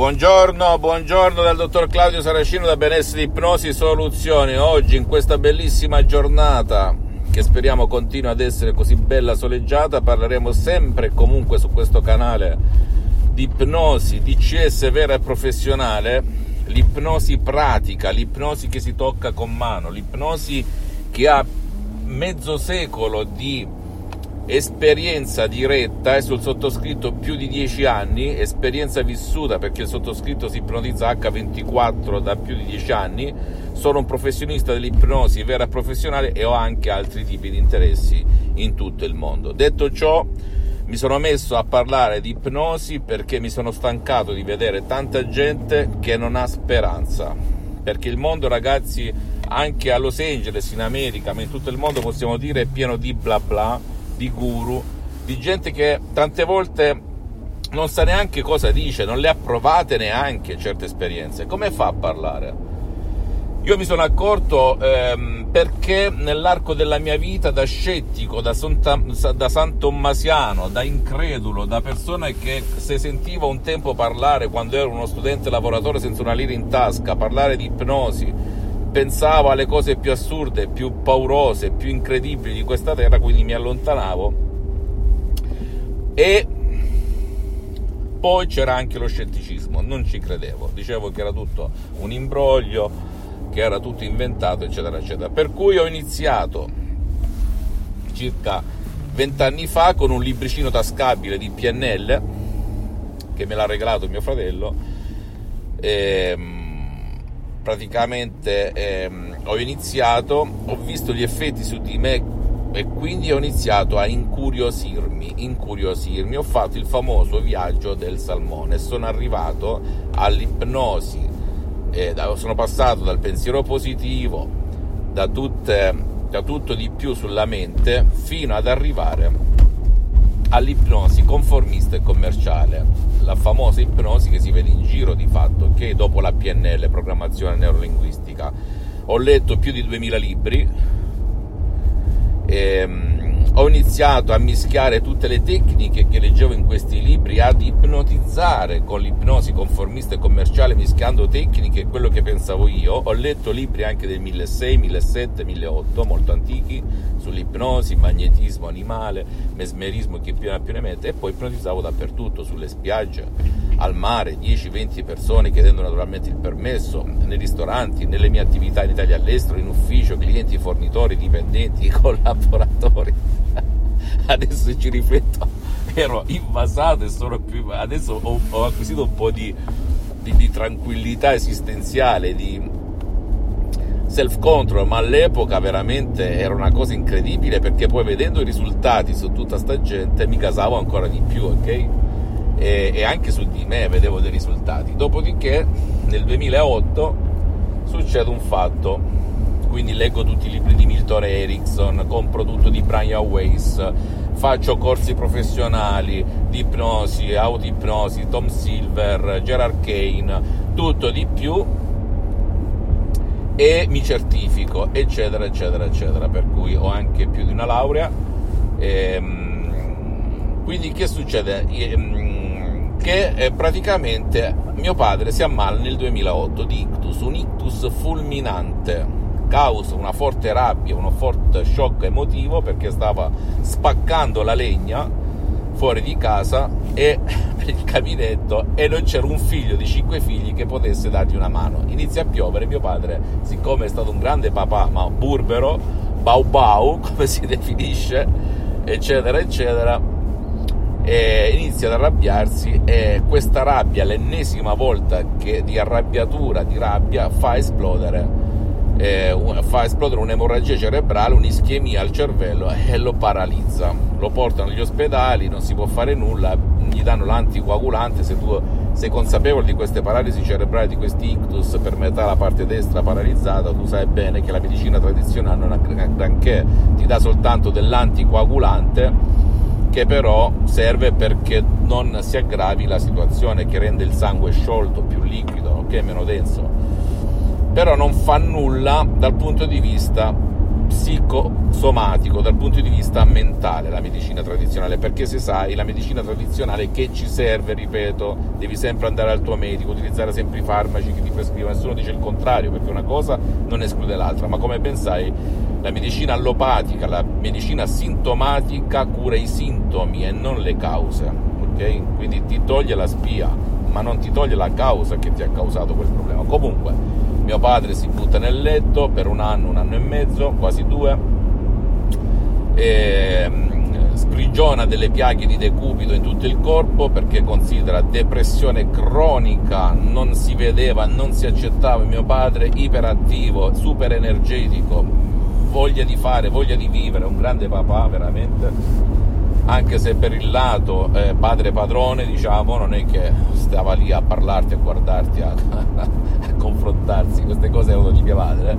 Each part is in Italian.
Buongiorno, buongiorno dal dottor Claudio Saracino da Benessere Ipnosi Soluzioni. Oggi in questa bellissima giornata che speriamo continua ad essere così bella soleggiata, parleremo sempre e comunque su questo canale di ipnosi, di CS vera e professionale, l'ipnosi pratica, l'ipnosi che si tocca con mano, l'ipnosi che ha mezzo secolo di esperienza diretta e sul sottoscritto più di 10 anni, esperienza vissuta perché il sottoscritto si ipnotizza H24 da più di 10 anni, sono un professionista dell'ipnosi vera professionale e ho anche altri tipi di interessi in tutto il mondo. Detto ciò, mi sono messo a parlare di ipnosi perché mi sono stancato di vedere tanta gente che non ha speranza. Perché il mondo, ragazzi, anche a Los Angeles, in America, ma in tutto il mondo possiamo dire è pieno di bla bla di guru, di gente che tante volte non sa neanche cosa dice, non le ha provate neanche certe esperienze. Come fa a parlare? Io mi sono accorto ehm, perché nell'arco della mia vita da scettico, da, da San Tommasiano, da incredulo, da persona che se sentiva un tempo parlare quando ero uno studente lavoratore senza una lira in tasca, parlare di ipnosi, pensavo alle cose più assurde, più paurose, più incredibili di questa terra, quindi mi allontanavo. E poi c'era anche lo scetticismo, non ci credevo, dicevo che era tutto un imbroglio, che era tutto inventato, eccetera, eccetera. Per cui ho iniziato circa vent'anni fa con un libricino tascabile di PNL che me l'ha regalato mio fratello. E, ehm, praticamente ehm, ho iniziato, ho visto gli effetti su di me e quindi ho iniziato a incuriosirmi, incuriosirmi, ho fatto il famoso viaggio del salmone, sono arrivato all'ipnosi, eh, sono passato dal pensiero positivo, da, tutte, da tutto di più sulla mente, fino ad arrivare all'ipnosi conformista e commerciale, la famosa ipnosi che si vede in giro di fatto, che dopo la PNL, programmazione neurolinguistica, ho letto più di 2000 libri, e, ehm, ho iniziato a mischiare tutte le tecniche che leggevo in questi libri, ad ipnotizzare con l'ipnosi conformista e commerciale, mischiando tecniche e quello che pensavo io. Ho letto libri anche del 1600, 1700, 1800, molto antichi, sull'ipnosi, magnetismo animale, mesmerismo, chi più ne più ne mette, e poi ipnotizzavo dappertutto, sulle spiagge, al mare, 10-20 persone chiedendo naturalmente il permesso, nei ristoranti, nelle mie attività in Italia e all'estero, in ufficio, clienti, fornitori, dipendenti, collaboratori adesso ci rifletto, ero invasato e sono più... adesso ho, ho acquisito un po' di, di, di tranquillità esistenziale, di self-control, ma all'epoca veramente era una cosa incredibile perché poi vedendo i risultati su tutta sta gente mi casavo ancora di più, ok? E, e, anche su di me vedevo dei risultati. Dopodiché nel 2008 succede un fatto quindi leggo tutti i libri di Milton Erickson, compro tutto di Brian Weiss, faccio corsi professionali di ipnosi, auto-ipnosi, Tom Silver, Gerard Kane, tutto di più e mi certifico, eccetera, eccetera, eccetera, per cui ho anche più di una laurea. Ehm, quindi che succede? Ehm, che eh, praticamente mio padre si ammala nel 2008 di ictus, un ictus fulminante causa una forte rabbia, uno forte shock emotivo perché stava spaccando la legna fuori di casa e il caminetto e non c'era un figlio di cinque figli che potesse dargli una mano. Inizia a piovere, mio padre, siccome è stato un grande papà, ma burbero, bau bau, come si definisce, eccetera, eccetera, inizia ad arrabbiarsi e questa rabbia, l'ennesima volta che di arrabbiatura, di rabbia, fa esplodere eh, fa esplodere un'emorragia cerebrale, un'ischemia al cervello e lo paralizza. Lo portano agli ospedali, non si può fare nulla, gli danno l'anticoagulante, se tu sei consapevole di queste paralisi cerebrali, di questi ictus per metà la parte destra paralizzata, tu sai bene che la medicina tradizionale non ha granché, ti dà soltanto dell'anticoagulante che però serve perché non si aggravi la situazione che rende il sangue sciolto, più liquido, ok, meno denso. Però non fa nulla dal punto di vista psicosomatico, dal punto di vista mentale la medicina tradizionale, perché se sai la medicina tradizionale che ci serve, ripeto, devi sempre andare al tuo medico, utilizzare sempre i farmaci che ti prescrivono, nessuno dice il contrario, perché una cosa non esclude l'altra, ma come ben sai la medicina allopatica, la medicina sintomatica cura i sintomi e non le cause, ok? Quindi ti toglie la spia, ma non ti toglie la causa che ti ha causato quel problema. Comunque, mio padre si butta nel letto per un anno, un anno e mezzo, quasi due, e mm, sprigiona delle piaghe di decubito in tutto il corpo perché considera depressione cronica, non si vedeva, non si accettava mio padre, iperattivo, super energetico, voglia di fare, voglia di vivere, un grande papà veramente, anche se per il lato eh, padre padrone, diciamo, non è che stava lì a parlarti, a guardarti, a, a confrontarsi, queste cose erano di mia madre,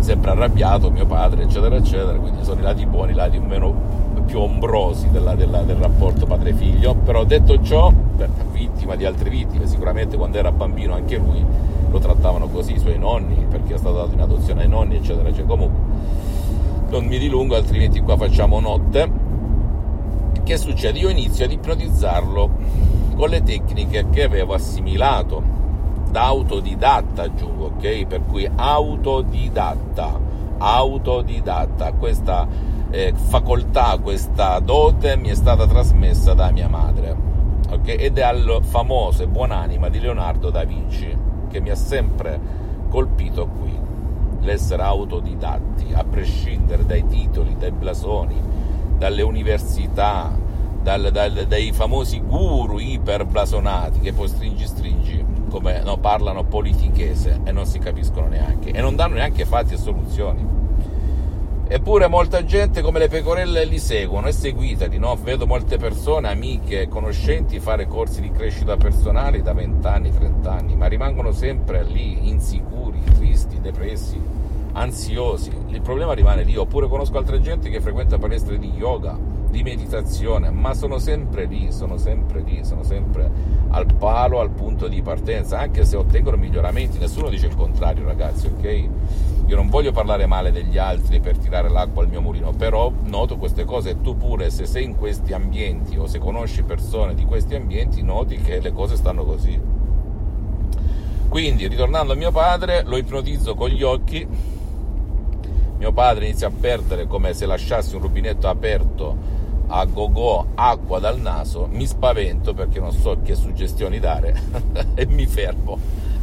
sempre arrabbiato mio padre, eccetera, eccetera, quindi sono i lati buoni, i lati meno più ombrosi della, della, del rapporto padre-figlio, però detto ciò, vittima di altre vittime, sicuramente quando era bambino anche lui lo trattavano così i suoi nonni, perché è stato dato in adozione ai nonni, eccetera, eccetera. Comunque, non mi dilungo, altrimenti qua facciamo notte. Che succede? Io inizio ad ipnotizzarlo con le tecniche che avevo assimilato da autodidatta, aggiungo, ok? Per cui autodidatta, autodidatta, questa eh, facoltà, questa dote mi è stata trasmessa da mia madre, ok? Ed è al famoso e buonanima di Leonardo da Vinci che mi ha sempre colpito qui, l'essere autodidatti, a prescindere dai titoli, dai blasoni, dalle università, dal, dal, dai famosi guru iperblasonati che poi stringi stringi come no, parlano politichese e non si capiscono neanche e non danno neanche fatti e soluzioni. Eppure molta gente come le pecorelle li seguono e seguiteli, no? Vedo molte persone, amiche, conoscenti fare corsi di crescita personale da 20 anni, 30 anni, ma rimangono sempre lì, insicuri, tristi, depressi, ansiosi. Il problema rimane lì. Oppure conosco altre gente che frequenta palestre di yoga, di meditazione, ma sono sempre lì, sono sempre lì, sono sempre al palo, al punto di partenza, anche se ottengono miglioramenti. Nessuno dice il contrario, ragazzi, ok? Io non voglio parlare male degli altri per tirare l'acqua al mio mulino, però noto queste cose e tu pure se sei in questi ambienti o se conosci persone di questi ambienti noti che le cose stanno così. Quindi, ritornando a mio padre, lo ipnotizzo con gli occhi. Mio padre inizia a perdere come se lasciassi un rubinetto aperto a go-go acqua dal naso. Mi spavento perché non so che suggestioni dare e mi fermo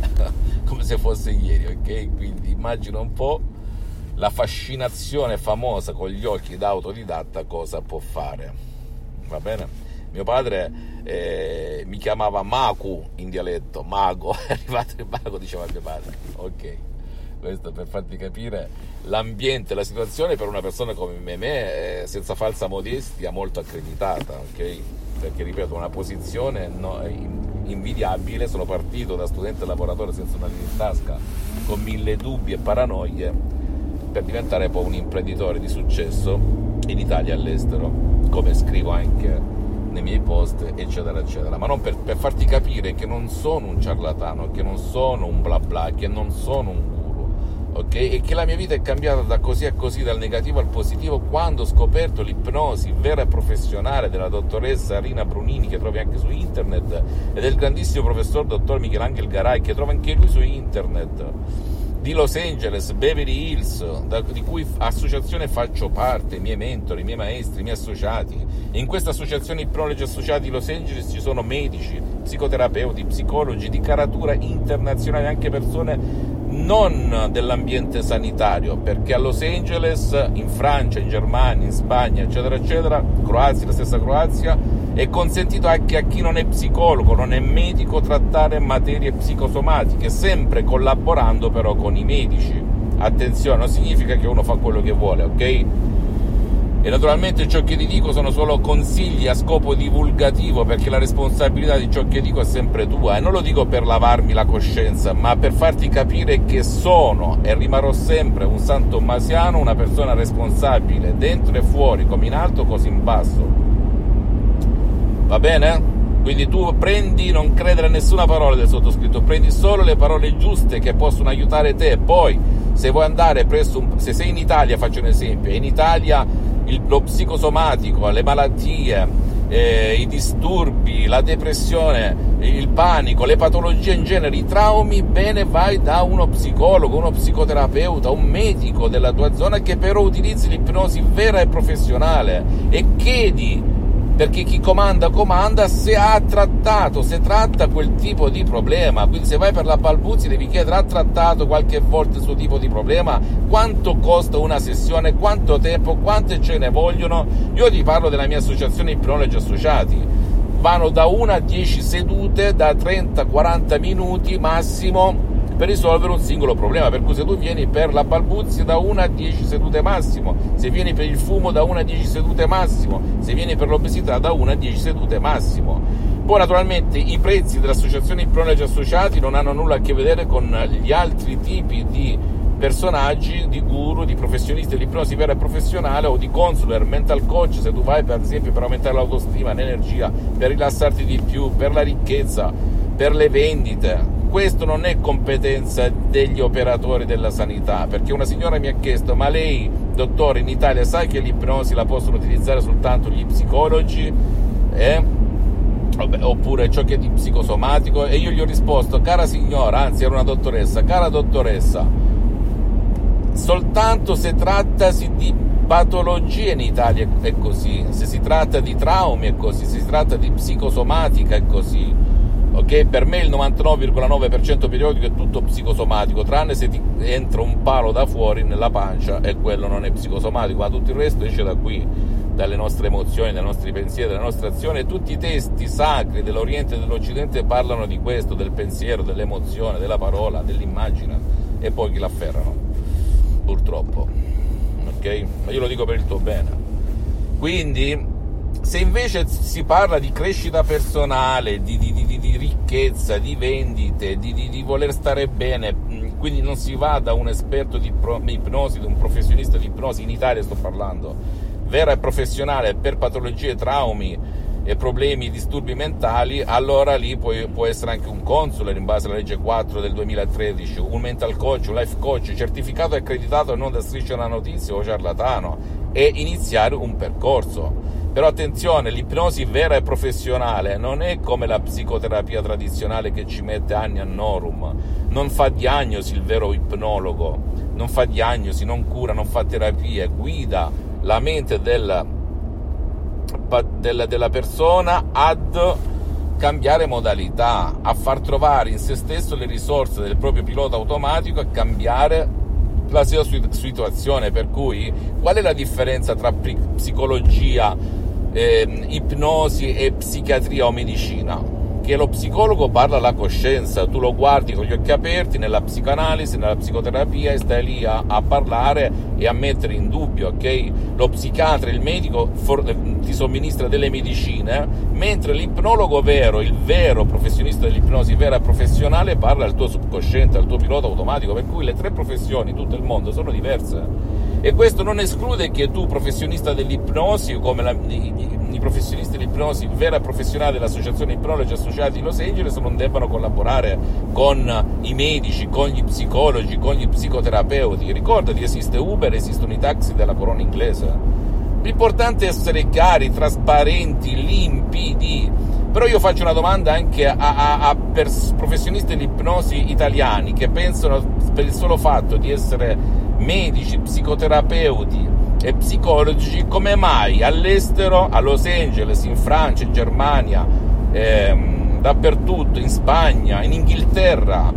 come se fosse ieri, ok? Quindi immagino un po' la fascinazione famosa con gli occhi da autodidatta cosa può fare. Va bene? Mio padre eh, mi chiamava Maku in dialetto, mago, è arrivato il mago, diceva mio padre. Ok, questo per farti capire l'ambiente, la situazione per una persona come me, eh, senza falsa modestia, molto accreditata, ok? Perché ripeto, una posizione no, invidiabile, sono partito da studente lavoratore senza una linea in tasca, con mille dubbi e paranoie, per diventare poi un imprenditore di successo in Italia e all'estero, come scrivo anche nei miei post, eccetera, eccetera. Ma non per, per farti capire che non sono un ciarlatano, che non sono un bla bla, che non sono un ok? E che la mia vita è cambiata da così a così, dal negativo al positivo, quando ho scoperto l'ipnosi vera e professionale della dottoressa Rina Brunini, che trovi anche su internet, e del grandissimo professor dottor Michelangelo Garai, che trova anche lui su internet di Los Angeles, Beverly Hills, da, di cui associazione faccio parte, i miei mentori, i miei maestri, i miei associati. In questa associazione Ipnologi Associati di Los Angeles ci sono medici, psicoterapeuti, psicologi di caratura internazionale, anche persone non dell'ambiente sanitario, perché a Los Angeles, in Francia, in Germania, in Spagna, eccetera, eccetera, Croazia, la stessa Croazia, è consentito anche a chi non è psicologo, non è medico, trattare materie psicosomatiche, sempre collaborando però con i medici. Attenzione, non significa che uno fa quello che vuole, ok? E naturalmente ciò che ti dico sono solo consigli a scopo divulgativo perché la responsabilità di ciò che dico è sempre tua e non lo dico per lavarmi la coscienza, ma per farti capire che sono e rimarrò sempre un San Tommasiano, una persona responsabile dentro e fuori, come in alto così in basso. Va bene? Quindi tu prendi, non credere a nessuna parola del sottoscritto, prendi solo le parole giuste che possono aiutare te. Poi, se vuoi andare presso un, se sei in Italia, faccio un esempio, in Italia il, lo psicosomatico, le malattie, eh, i disturbi, la depressione, il panico, le patologie in genere, i traumi, bene vai da uno psicologo, uno psicoterapeuta, un medico della tua zona che però utilizzi l'ipnosi vera e professionale e chiedi perché chi comanda comanda se ha trattato, se tratta quel tipo di problema. Quindi se vai per la balbuzia devi chiedere ha trattato qualche volta suo tipo di problema, quanto costa una sessione, quanto tempo, quante ce ne vogliono. Io ti parlo della mia associazione Ipnologi Associati. Vanno da 1 a 10 sedute, da 30-40 minuti massimo per risolvere un singolo problema. Per cui se tu vieni per la balbuzia da 1 a 10 sedute massimo, se vieni per il fumo da 1 a 10 sedute massimo, se vieni per l'obesità da 1 a 10 sedute massimo. Poi naturalmente i prezzi dell'associazione Ipnologi Associati non hanno nulla a che vedere con gli altri tipi di personaggi, di guru, di professionisti dell'ipnosi vera e professionale o di consular, mental coach, se tu vai per esempio per aumentare l'autostima, l'energia, per rilassarti di più, per la ricchezza, per le vendite, questo non è competenza degli operatori della sanità, perché una signora mi ha chiesto, ma lei, dottore, in Italia sai che l'ipnosi la possono utilizzare soltanto gli psicologi? Eh? Oppure ciò che è di psicosomatico? E io gli ho risposto, cara signora, anzi era una dottoressa, cara dottoressa, soltanto se trattasi di patologie in Italia è così, se si tratta di traumi è così, se si tratta di psicosomatica è così ok? Per me il 99,9% periodico è tutto psicosomatico, tranne se ti entra un palo da fuori nella pancia e quello non è psicosomatico, ma tutto il resto esce da qui, dalle nostre emozioni, dai nostri pensieri, dalle nostre azioni tutti i testi sacri dell'Oriente e dell'Occidente parlano di questo, del pensiero, dell'emozione, della parola, dell'immagine e poi chi l'afferrano, purtroppo, ok? Ma io lo dico per il tuo bene. Quindi se invece si parla di crescita personale, di, di, di, di ricchezza, di vendite, di, voler stare bene, mm, quindi non si va da un esperto di ipnosi, da un professionista di ipnosi, in Italia sto parlando, vera e professionale per patologie, traumi e problemi, disturbi mentali, allora lì può, può essere anche un consular in base alla legge 4 del 2013, un mental coach, un life coach, certificato e accreditato non da striscia una notizia o ciarlatano e iniziare un percorso però attenzione, l'ipnosi vera e professionale non è come la psicoterapia tradizionale che ci mette anni a norum, non fa diagnosi il vero ipnologo, non fa diagnosi, non cura, non fa terapie, guida la mente della, della, della persona ad cambiare modalità, a far trovare in se stesso le risorse del proprio pilota automatico e cambiare la sua situazione. Per cui, qual è la differenza tra psicologia eh, ipnosi e psichiatria o medicina che lo psicologo parla alla coscienza, tu lo guardi con gli occhi aperti nella psicoanalisi, nella psicoterapia e stai lì a, a parlare e a mettere in dubbio, ok? Lo psichiatra, il medico for, ti somministra delle medicine, mentre l'ipnologo vero, il vero professionista dell'ipnosi vera professionale parla al tuo subconsciente, al tuo pilota automatico, per cui le tre professioni in tutto il mondo sono diverse e questo non esclude che tu, professionista dell'ipnosi, come la, i, i, professionisti dell'ipnosi, il vero professionale dell'associazione Ipnologi Associati di Los Angeles, non debbano collaborare con i medici, con gli psicologi, con gli psicoterapeuti. Ricordati, esiste Uber, esistono i taxi della corona inglese. L'importante è essere chiari, trasparenti, limpidi. Però io faccio una domanda anche a, a, a professionisti dell'ipnosi italiani che pensano per il solo fatto di essere medici, psicoterapeuti e psicologi, come mai all'estero, a Los Angeles, in Francia, in Germania, ehm, dappertutto, in Spagna, in Inghilterra,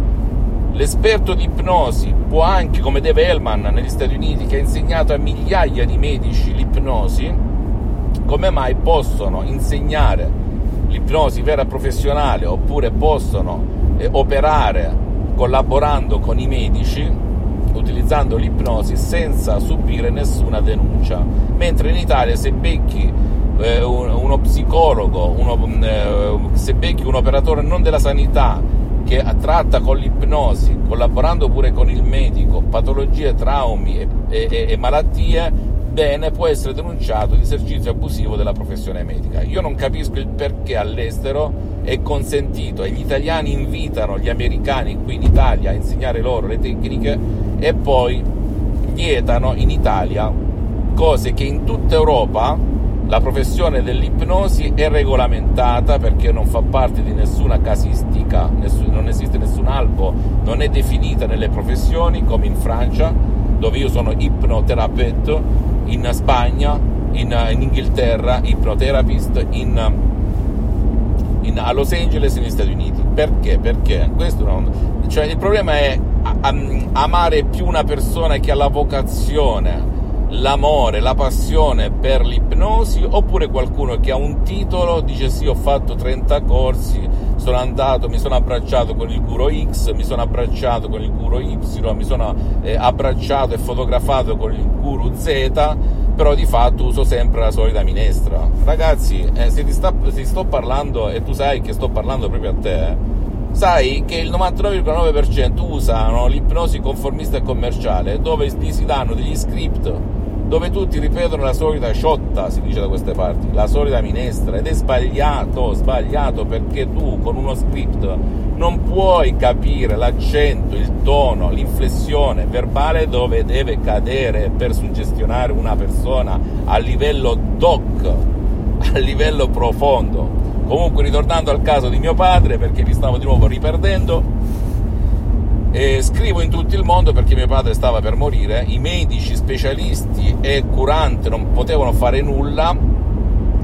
l'esperto di ipnosi può anche, come Dave Hellman negli Stati Uniti, che ha insegnato a migliaia di medici l'ipnosi, come mai possono insegnare l'ipnosi vera professionale oppure possono eh, operare collaborando con i medici utilizzando l'ipnosi senza subire nessuna denuncia, mentre in Italia se becchi eh, uno psicologo, uno, eh, se becchi un operatore non della sanità che tratta con l'ipnosi, collaborando pure con il medico, patologie, traumi e, e, e malattie, bene, può essere denunciato di esercizio abusivo della professione medica. Io non capisco il perché all'estero è consentito e gli italiani invitano gli americani qui in Italia a insegnare loro le tecniche e poi vietano in Italia cose che in tutta Europa la professione dell'ipnosi è regolamentata perché non fa parte di nessuna casistica, non esiste nessun albo, non è definita nelle professioni come in Francia, dove io sono ipnoterapeuta, in Spagna, in, in Inghilterra, ipnoterapist, in, in, a Los Angeles negli Stati Uniti. Perché? Perché non, cioè il problema è amare più una persona che ha la vocazione l'amore, la passione per l'ipnosi oppure qualcuno che ha un titolo, dice sì ho fatto 30 corsi, sono andato, mi sono abbracciato con il guru X, mi sono abbracciato con il guru Y, mi sono eh, abbracciato e fotografato con il guru Z, però di fatto uso sempre la solita minestra. Ragazzi, eh, se, ti sta, se ti sto parlando e tu sai che sto parlando proprio a te, sai che il 99,9% usano l'ipnosi conformista e commerciale dove gli si danno degli script dove tutti ripetono la solita sciotta, si dice da queste parti, la solita minestra, ed è sbagliato, sbagliato perché tu con uno script non puoi capire l'accento, il tono, l'inflessione verbale dove deve cadere per suggestionare una persona a livello doc, a livello profondo. Comunque, ritornando al caso di mio padre, perché mi stavo di nuovo riperdendo, e scrivo in tutto il mondo perché mio padre stava per morire, i medici, specialisti e curanti non potevano fare nulla,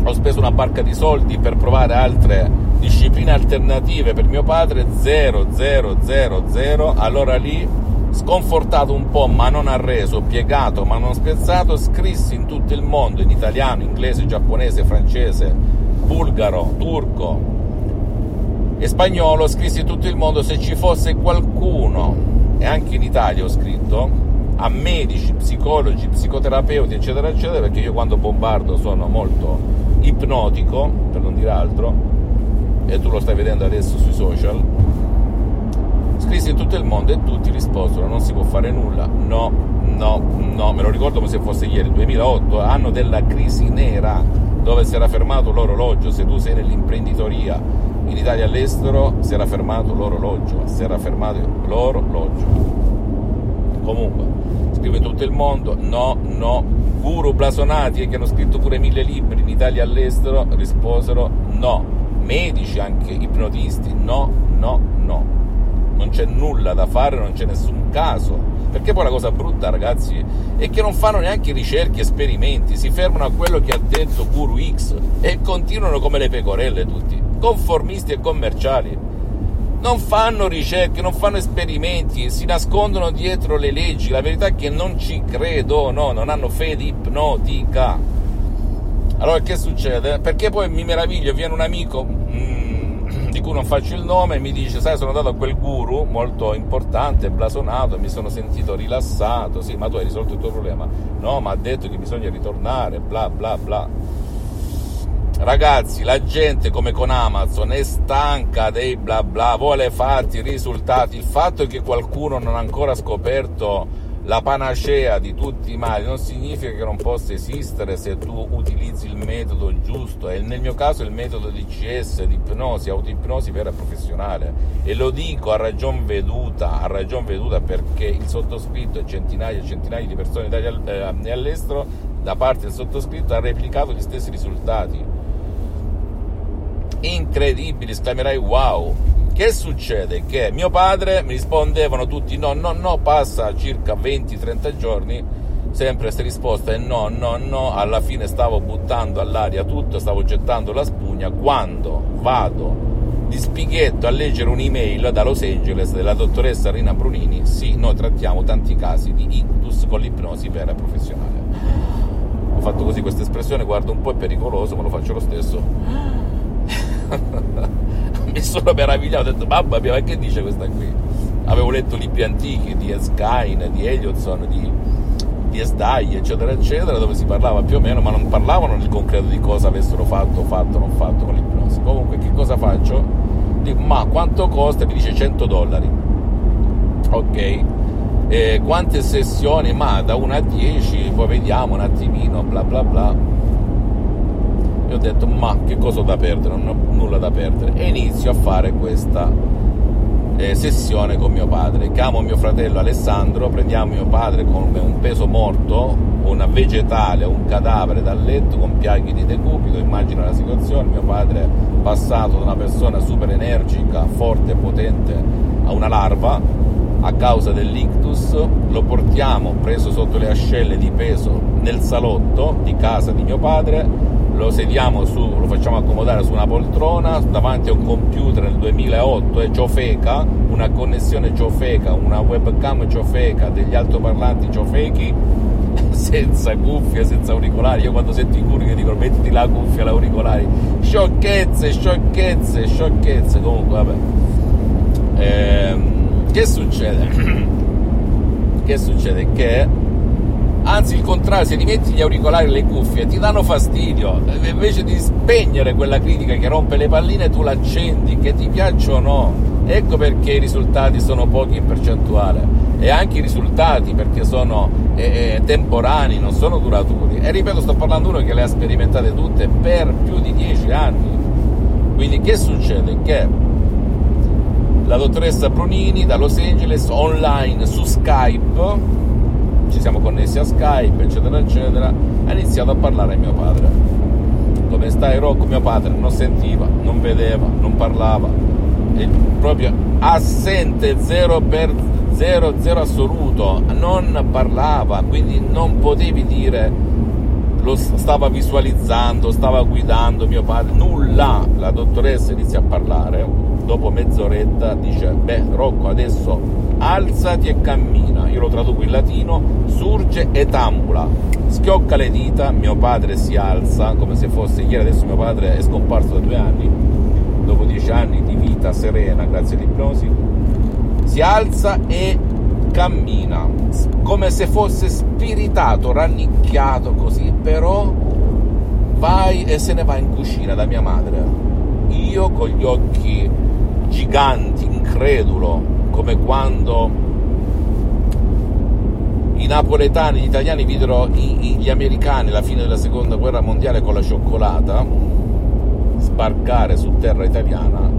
ho speso una barca di soldi per provare altre discipline alternative per mio padre, 0, 0, 0, 0, allora lì sconfortato un po' ma non arreso, piegato ma non spezzato, scrissi in tutto il mondo, in italiano, inglese, giapponese, francese, bulgaro, turco, e spagnolo scrissi in tutto il mondo se ci fosse qualcuno, e anche in Italia ho scritto, a medici, psicologi, psicoterapeuti, eccetera, eccetera, perché io quando bombardo sono molto ipnotico, per non dire altro, e tu lo stai vedendo adesso sui social, scrissi in tutto il mondo e tutti risposero non si può fare nulla, no, no, no, me lo ricordo come se fosse ieri, 2008, anno della crisi nera, dove si era fermato l'orologio, se tu sei nell'imprenditoria, in Italia all'estero si era fermato l'orologio, si era fermato l'orologio. Comunque, scrivo in tutto il mondo, no, no, guru blasonati e che hanno scritto pure mille libri in Italia all'estero risposero no. Medici anche, ipnotisti, no, no, no. Non c'è nulla da fare, non c'è nessun caso. Perché poi la cosa brutta, ragazzi, è che non fanno neanche ricerche, esperimenti, si fermano a quello che ha detto Guru X e continuano come le pecorelle tutti conformisti e commerciali. Non fanno ricerche, non fanno esperimenti, si nascondono dietro le leggi. La verità è che non ci credo, no, non hanno fede ipnotica. Allora che succede? Perché poi mi meraviglio, viene un amico mm, di cui non faccio il nome e mi dice, sai, sono andato a quel guru molto importante, blasonato, mi sono sentito rilassato, sì, ma tu hai risolto il tuo problema. No, ma ha detto che bisogna ritornare, bla bla bla. Ragazzi, la gente come con Amazon è stanca dei bla bla, vuole farti risultati. Il fatto che qualcuno non ha ancora scoperto la panacea di tutti i mali. Non significa che non possa esistere se tu utilizzi il metodo giusto. E nel mio caso il metodo di CS, di ipnosi, autoipnosi vera professionale. E lo dico a ragion veduta, a ragion veduta perché il sottoscritto e centinaia e centinaia di persone in Italia e eh, all'estero da parte del sottoscritto ha replicato gli stessi risultati incredibili, esclamerai wow. Che succede? Che mio padre mi rispondevano tutti no, no, no, passa circa 20-30 giorni, sempre questa risposta è no, no, no, alla fine stavo buttando all'aria tutto, stavo gettando la spugna, quando vado di spighetto a leggere un'email da Los Angeles della dottoressa Rina Brunini, sì, noi trattiamo tanti casi di ictus con l'ipnosi vera professionale. Ho fatto così questa espressione, guarda un po' è pericoloso, ma lo faccio lo stesso mi sono meravigliato, ho detto mamma mia, ma che dice questa qui? avevo letto libri antichi di Erskine, di Elliotson, di, di Esdai, eccetera, eccetera, dove si parlava più o meno, ma non parlavano nel concreto di cosa avessero fatto, fatto, non fatto con l'ipnosi. Comunque, che cosa faccio? Dico, ma quanto costa? Mi dice 100 dollari. Ok. Eh, quante sessioni? Ma da 1 a 10, poi vediamo un attimino, bla bla bla. E ho detto, ma che cosa ho da perdere? Non ho nulla da perdere. E inizio a fare questa eh, sessione con mio padre. Chiamo mio fratello Alessandro, prendiamo mio padre con un peso morto, un vegetale, un cadavere dal letto con piaghe di decupito, immagino la situazione, mio padre passato da una persona super energica, forte e potente a una larva a causa dell'ictus, lo portiamo preso sotto le ascelle di peso nel salotto di casa di mio padre lo sediamo su, lo facciamo accomodare su una poltrona davanti a un computer nel 2008 e ciofeca, una connessione ciofeca, una webcam ciofeca, degli altoparlanti ciofechi senza cuffie, senza auricolari. Io quando sento i curri dico mettiti la cuffia, l'auricolari. Sciocchezze, sciocchezze, sciocchezze. Comunque, vabbè. Ehm, che succede? che succede? Che anzi il contrario, se ti metti gli auricolari e le cuffie ti danno fastidio, invece di spegnere quella critica che rompe le palline tu l'accendi, che ti piaccia o no. Ecco perché i risultati sono pochi in percentuale e anche i risultati perché sono eh, eh temporanei, non sono duraturi. E ripeto, sto parlando uno che le ha sperimentate tutte per più di dieci anni. Quindi che succede? Che la dottoressa Brunini da Los Angeles online su Skype ci siamo connessi a Skype, eccetera, eccetera, ha iniziato a parlare a mio padre. Come stai Rocco? Mio padre non sentiva, non vedeva, non parlava, è proprio assente, zero per zero, zero assoluto, non parlava, quindi non potevi dire lo stava visualizzando, stava guidando mio padre, nulla. La dottoressa inizia a parlare, dopo mezz'oretta dice, beh Rocco adesso alzati e cammina, io lo traduco in latino, surge e tambula, schiocca le dita, mio padre si alza come se fosse ieri, adesso mio padre è scomparso da due anni, dopo dieci anni di vita serena grazie all'ipnosi, si alza e cammina, come se fosse spiritato, rannicchiato così, però vai e se ne va in cucina da mia madre. Io con gli occhi giganti, incredulo, come quando i napoletani, gli italiani videro gli americani alla fine della seconda guerra mondiale con la cioccolata sbarcare su terra italiana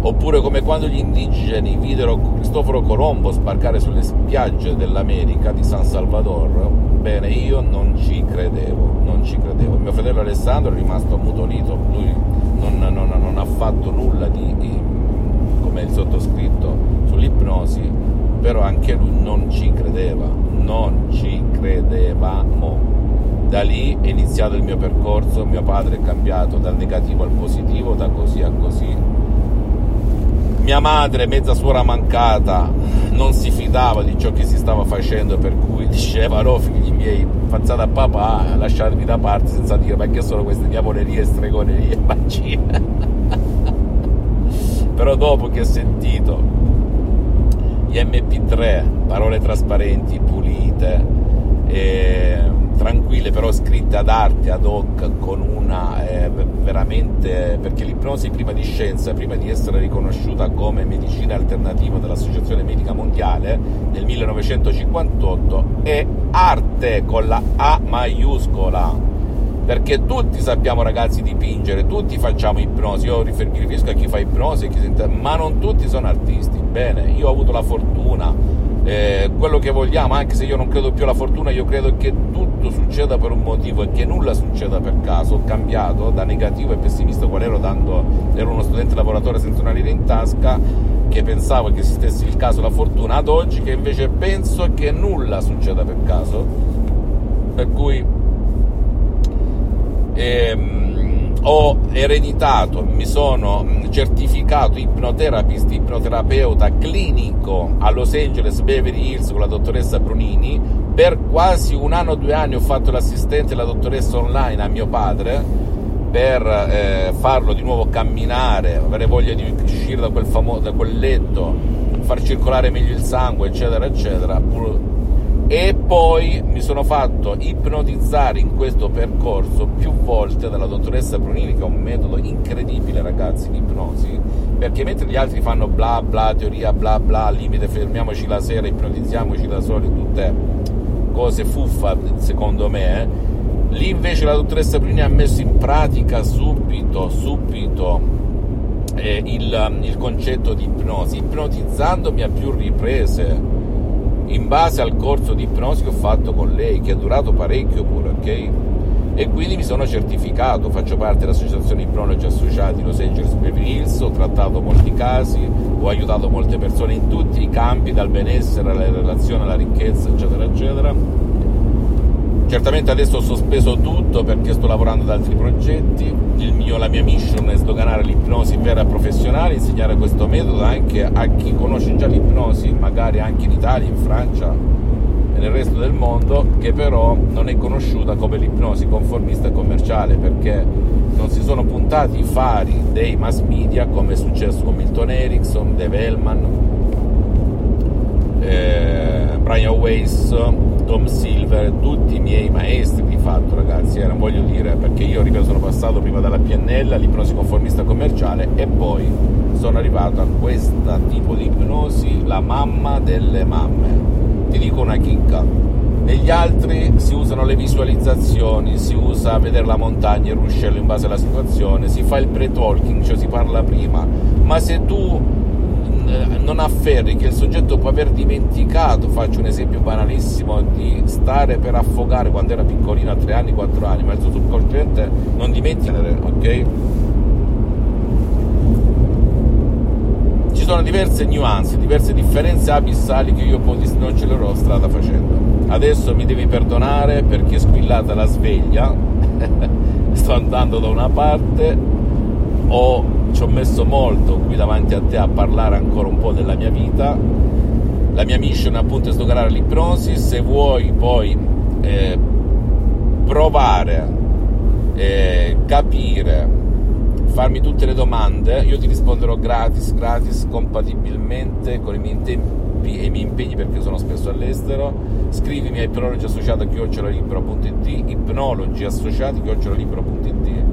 oppure come quando gli indigeni videro Cristoforo Colombo sbarcare sulle spiagge dell'America di San Salvador bene io non ci credevo non ci credevo. Mio fratello Alessandro è rimasto ammutolito lui non, non, non ha fatto nulla di, di come il sottoscritto sull'ipnosi, però anche lui non ci credeva, non ci credevamo. Da lì è iniziato il mio percorso, mio padre è cambiato dal negativo al positivo, da così a così. Mia madre, mezza suora mancata, non si fidava di ciò che si stava facendo, per cui diceva: No, figli miei, fazzate a papà, lasciatemi da parte senza dire che sono queste diavolerie, stregonerie, magie però dopo che ho sentito gli MP3, parole trasparenti, pulite, eh, tranquille però scritte ad arte, ad hoc, con una eh, veramente, perché l'ipnosi prima di scienza, prima di essere riconosciuta come medicina alternativa dall'Associazione Medica Mondiale nel 1958, è arte con la A maiuscola. Perché tutti sappiamo ragazzi dipingere, tutti facciamo ipnosi, io mi riferisco a chi fa ipnosi, chi sente, ma non tutti sono artisti, bene, io ho avuto la fortuna, eh, quello che vogliamo, anche se io non credo più alla fortuna, io credo che tutto succeda per un motivo e che nulla succeda per caso, ho cambiato da negativo e pessimista qual ero, dando, ero uno studente lavoratore senza una lira in tasca, che pensavo che esistesse il caso la fortuna, ad oggi che invece penso che nulla succeda per caso, per cui ehm, ho ereditato, mi sono certificato ipnoterapist, ipnoterapeuta clinico a Los Angeles Beverly Hills con la dottoressa Brunini. Per quasi un anno o due anni ho fatto l'assistente della dottoressa online a mio padre per eh, farlo di nuovo camminare, avere voglia di uscire da quel, famo- da quel letto far circolare meglio il sangue, eccetera, eccetera. E poi mi sono fatto ipnotizzare in questo percorso più volte dalla dottoressa Brunini, che è un metodo incredibile, ragazzi, di ipnosi, perché mentre gli altri fanno bla bla, teoria bla bla, limite fermiamoci la sera, ipnotizziamoci da soli, tutte cose fuffa, secondo me, eh, lì invece la dottoressa Brunini ha messo in pratica subito, subito eh, il, il concetto di ipnosi, ipnotizzandomi a più riprese. In base al corso di ipnosi che ho fatto con lei, che è durato parecchio pure, ok? E quindi mi sono certificato, faccio parte dell'associazione Ipnologi Associati Los Angeles Beverly Hills, ho trattato molti casi, ho aiutato molte persone in tutti i campi, dal benessere alla relazione alla ricchezza, eccetera, eccetera. Certamente adesso ho sospeso tutto perché sto lavorando ad altri progetti, mio, la mia mission è sdoganare l'ipnosi vera e professionale, insegnare questo metodo anche a chi conosce già l'ipnosi, magari anche in Italia, in Francia nel resto del mondo, che però non è conosciuta come l'ipnosi conformista commerciale perché non si sono puntati i fari dei mass media come è successo con Milton Erickson, Dave Hellman, eh, Brian Weiss, Tom Silver, tutti i miei maestri di fatto ragazzi, eh, non voglio dire perché io ripeto sono passato prima dalla PNL all'ipnosi conformista commerciale e poi sono arrivato a questo tipo di ipnosi, la mamma delle mamme. Ti dico una chicca, negli altri si usano le visualizzazioni, si usa vedere la montagna, il ruscello in base alla situazione, si fa il pre-talking, cioè si parla prima, ma se tu eh, non afferri che il soggetto può aver dimenticato, faccio un esempio banalissimo, di stare per affogare quando era piccolino a 3 anni, 4 anni, ma il suo subconsciente non dimentica, ok? Sono diverse nuance, diverse differenze abissali che io poi l'ho strada facendo. Adesso mi devi perdonare perché è squillata la sveglia, sto andando da una parte, ho ci ho messo molto qui davanti a te a parlare ancora un po' della mia vita. La mia mission appunto è sdoganare l'ipnosi, se vuoi poi eh, provare, eh, capire, farmi tutte le domande, io ti risponderò gratis, gratis, compatibilmente con i miei tempi e i miei impegni perché sono spesso all'estero. Scrivimi a ipnologiassociato.it, ipnologiassociati.it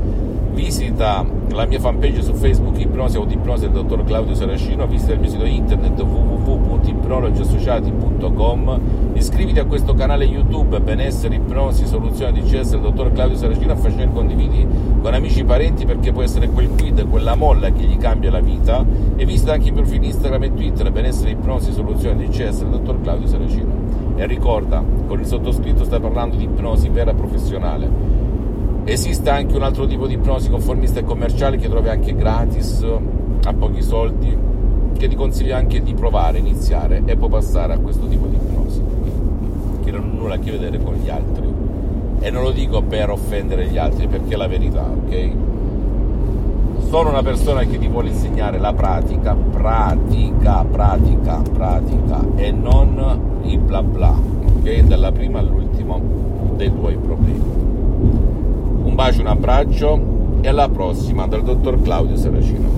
visita la mia fanpage su Facebook Ipnosi Audipnosi del dottor Claudio Saracino, visita il mio sito internet www.ipnologiassociati.com, iscriviti a questo canale YouTube Benessere, Ipnosi, Soluzione di CS del dottor Claudio Saracino, e condividi con amici e parenti perché può essere quel quid, quella molla che gli cambia la vita. E visita anche i profili Instagram e Twitter Benessere, Ipnosi, Soluzione di CS del dottor Claudio Saracino. E ricorda, con il sottoscritto stai parlando di ipnosi vera professionale Esiste anche un altro tipo di ipnosi conformista e commerciale che trovi anche gratis, a pochi soldi, che ti consiglio anche di provare, iniziare e poi passare a questo tipo di ipnosi, che non ha nulla a che vedere con gli altri. E non lo dico per offendere gli altri, perché è la verità, ok? Sono una persona che ti vuole insegnare la pratica, pratica, pratica, pratica e non il bla bla, ok? Dalla prima all'ultimo dei tuoi problemi. Un bacio, un abbraccio e alla prossima dal dottor Claudio Saracino.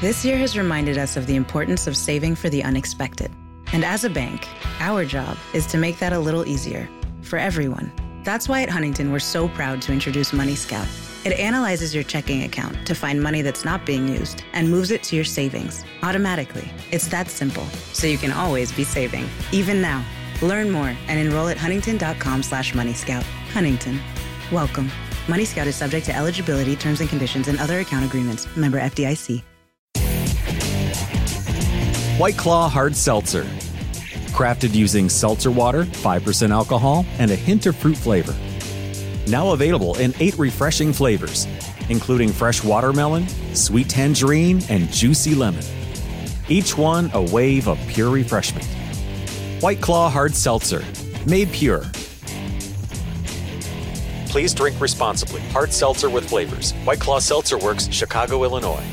This year has reminded us of the importance of saving for the unexpected. And as a bank, our job is to make that a little easier for everyone. That's why at Huntington, we're so proud to introduce Money Scout. It analyzes your checking account to find money that's not being used and moves it to your savings automatically. It's that simple, so you can always be saving, even now. Learn more and enroll at huntington.com slash moneyscout. Huntington. Welcome. Money Scout is subject to eligibility, terms and conditions, and other account agreements. Member FDIC. White Claw Hard Seltzer. Crafted using seltzer water, 5% alcohol, and a hint of fruit flavor. Now available in eight refreshing flavors, including fresh watermelon, sweet tangerine, and juicy lemon. Each one a wave of pure refreshment. White Claw Hard Seltzer, made pure. Please drink responsibly. Hard seltzer with flavors. White Claw Seltzer Works, Chicago, Illinois.